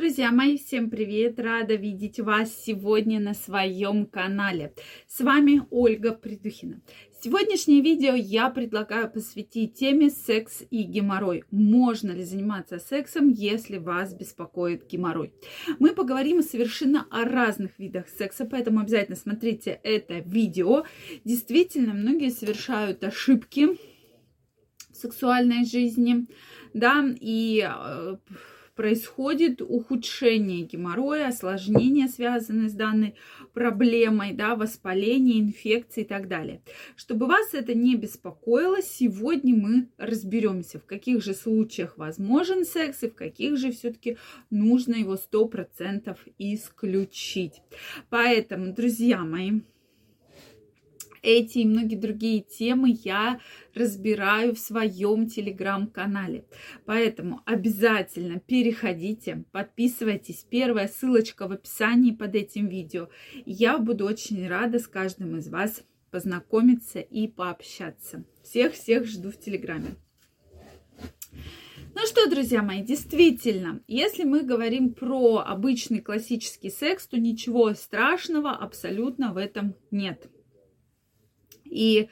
Друзья мои, всем привет! Рада видеть вас сегодня на своем канале. С вами Ольга Придухина. Сегодняшнее видео я предлагаю посвятить теме секс и геморрой. Можно ли заниматься сексом, если вас беспокоит геморрой? Мы поговорим совершенно о разных видах секса, поэтому обязательно смотрите это видео. Действительно, многие совершают ошибки в сексуальной жизни, да, и э, происходит ухудшение геморроя, осложнения, связанные с данной проблемой, да, воспаление, инфекции и так далее. Чтобы вас это не беспокоило, сегодня мы разберемся, в каких же случаях возможен секс и в каких же все-таки нужно его 100% исключить. Поэтому, друзья мои, эти и многие другие темы я разбираю в своем телеграм-канале. Поэтому обязательно переходите, подписывайтесь. Первая ссылочка в описании под этим видео. Я буду очень рада с каждым из вас познакомиться и пообщаться. Всех-всех жду в Телеграме. Ну что, друзья мои, действительно, если мы говорим про обычный классический секс, то ничего страшного абсолютно в этом нет. И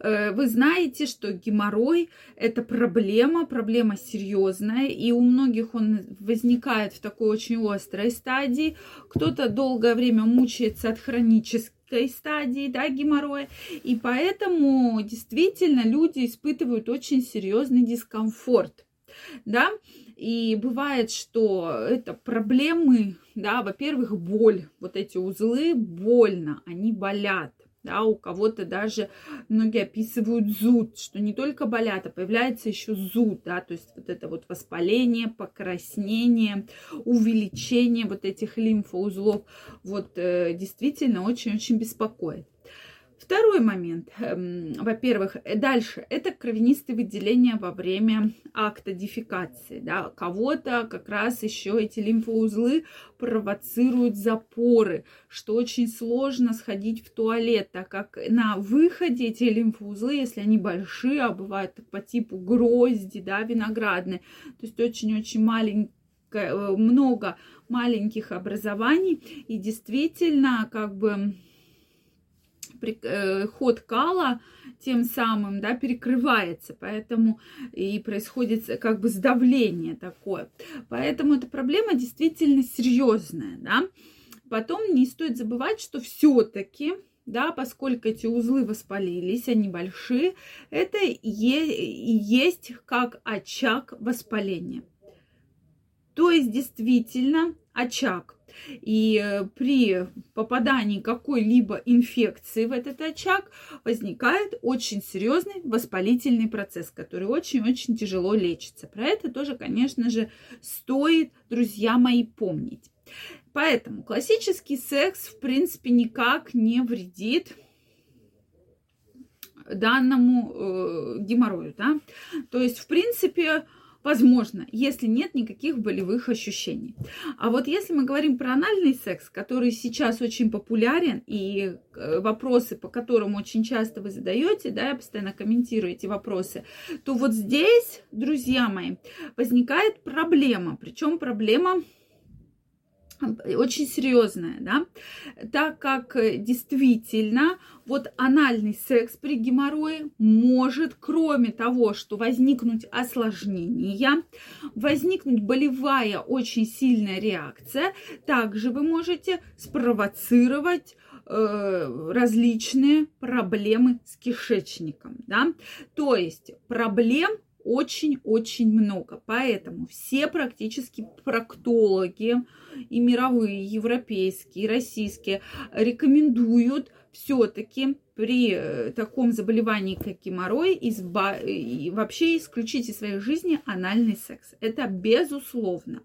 э, вы знаете, что геморрой – это проблема, проблема серьезная, и у многих он возникает в такой очень острой стадии. Кто-то долгое время мучается от хронической стадии да, геморроя, и поэтому действительно люди испытывают очень серьезный дискомфорт. Да? И бывает, что это проблемы, да, во-первых, боль, вот эти узлы больно, они болят да, у кого-то даже многие описывают зуд, что не только болят, а появляется еще зуд, да, то есть вот это вот воспаление, покраснение, увеличение вот этих лимфоузлов, вот э, действительно очень-очень беспокоит. Второй момент. Эм, во-первых, дальше. Это кровянистые выделения во время акта дефекации. Да? Кого-то как раз еще эти лимфоузлы провоцируют запоры, что очень сложно сходить в туалет, так как на выходе эти лимфоузлы, если они большие, а бывают по типу грозди, да, виноградные, то есть очень-очень маленькие э, много маленьких образований, и действительно, как бы ход кала тем самым, да, перекрывается, поэтому и происходит как бы сдавление такое. Поэтому эта проблема действительно серьезная, да. Потом не стоит забывать, что все-таки да, поскольку эти узлы воспалились, они большие, это и есть как очаг воспаления. То есть действительно очаг и э, при попадании какой-либо инфекции в этот очаг возникает очень серьезный воспалительный процесс, который очень-очень тяжело лечится. Про это тоже, конечно же, стоит, друзья мои, помнить. Поэтому классический секс, в принципе, никак не вредит данному э, геморрою, да. То есть, в принципе, Возможно, если нет никаких болевых ощущений. А вот если мы говорим про анальный секс, который сейчас очень популярен, и э, вопросы, по которым очень часто вы задаете, да, я постоянно комментирую эти вопросы, то вот здесь, друзья мои, возникает проблема. Причем проблема очень серьезная, да, так как э, действительно вот анальный секс при геморрое может, кроме того, что возникнуть осложнения, возникнуть болевая очень сильная реакция, также вы можете спровоцировать э, различные проблемы с кишечником, да, то есть проблем очень-очень много. Поэтому все практически проктологи и мировые, и европейские, и российские рекомендуют все-таки при э, таком заболевании, как геморрой, изба... и вообще исключить из своей жизни анальный секс. Это безусловно.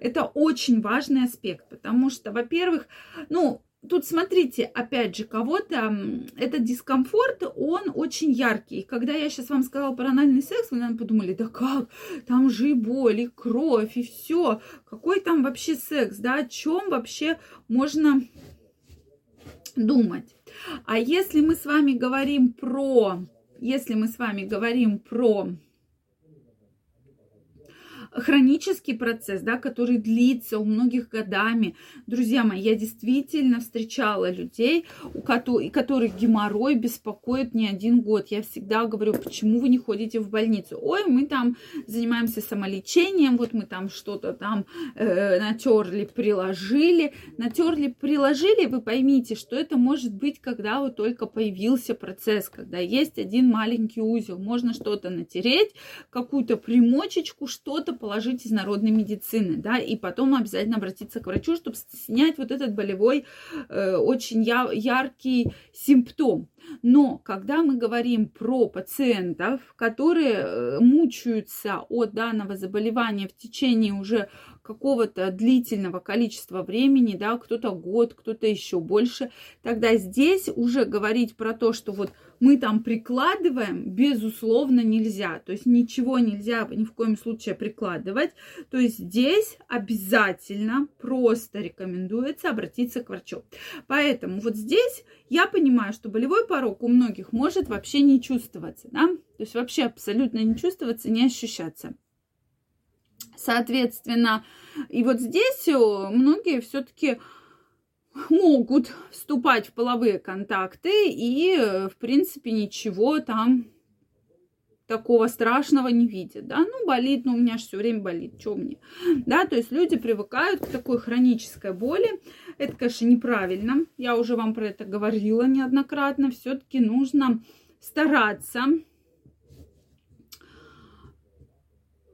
Это очень важный аспект, потому что, во-первых, ну, тут смотрите, опять же, кого-то этот дискомфорт, он очень яркий. Когда я сейчас вам сказала про анальный секс, вы, наверное, подумали, да как, там же и боль, и кровь, и все. Какой там вообще секс, да, о чем вообще можно думать. А если мы с вами говорим про, если мы с вами говорим про хронический процесс, да, который длится у многих годами. Друзья мои, я действительно встречала людей, у которых, которых геморрой беспокоит не один год. Я всегда говорю, почему вы не ходите в больницу? Ой, мы там занимаемся самолечением, вот мы там что-то там э, натерли, приложили. Натерли, приложили, вы поймите, что это может быть, когда вот только появился процесс, когда есть один маленький узел. Можно что-то натереть, какую-то примочечку, что-то положить из народной медицины, да, и потом обязательно обратиться к врачу, чтобы снять вот этот болевой э, очень я, яркий симптом. Но когда мы говорим про пациентов, которые э, мучаются от данного заболевания в течение уже какого-то длительного количества времени, да, кто-то год, кто-то еще больше, тогда здесь уже говорить про то, что вот мы там прикладываем, безусловно, нельзя. То есть ничего нельзя ни в коем случае прикладывать. То есть здесь обязательно просто рекомендуется обратиться к врачу. Поэтому вот здесь я понимаю, что болевой порог у многих может вообще не чувствоваться, да? То есть вообще абсолютно не чувствоваться, не ощущаться. Соответственно, и вот здесь э, многие все-таки могут вступать в половые контакты и, э, в принципе, ничего там такого страшного не видят, да, ну, болит, ну, у меня же все время болит, что мне, да, то есть люди привыкают к такой хронической боли, это, конечно, неправильно, я уже вам про это говорила неоднократно, все-таки нужно стараться Э,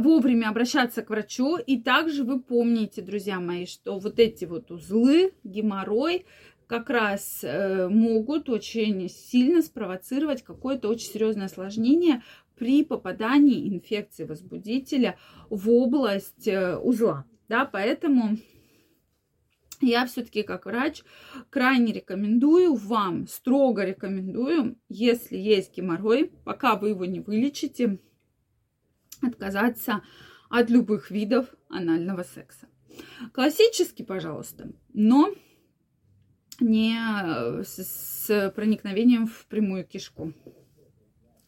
вовремя обращаться к врачу. И также вы помните, друзья мои, что вот эти вот узлы, геморрой, как раз э, могут очень сильно спровоцировать какое-то очень серьезное осложнение при попадании инфекции возбудителя в область э, узла. Да, поэтому я все-таки как врач крайне рекомендую вам, строго рекомендую, если есть геморрой, пока вы его не вылечите, отказаться от любых видов анального секса. Классический, пожалуйста, но не с проникновением в прямую кишку.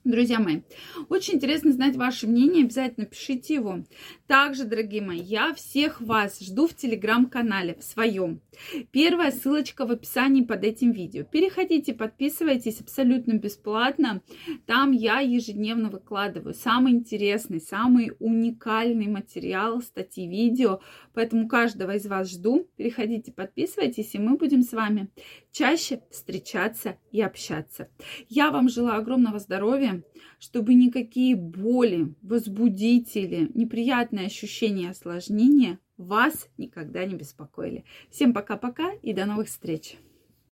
Друзья мои, очень интересно знать ваше мнение, обязательно пишите его. Также, дорогие мои, я всех вас жду в телеграм-канале, в своем. Первая ссылочка в описании под этим видео. Переходите, подписывайтесь абсолютно бесплатно. Там я ежедневно выкладываю самый интересный, самый уникальный материал, статьи, видео. Поэтому каждого из вас жду. Переходите, подписывайтесь, и мы будем с вами чаще встречаться и общаться. Я вам желаю огромного здоровья, чтобы никакие боли, возбудители, неприятные ощущения, осложнения вас никогда не беспокоили. Всем пока-пока и до новых встреч!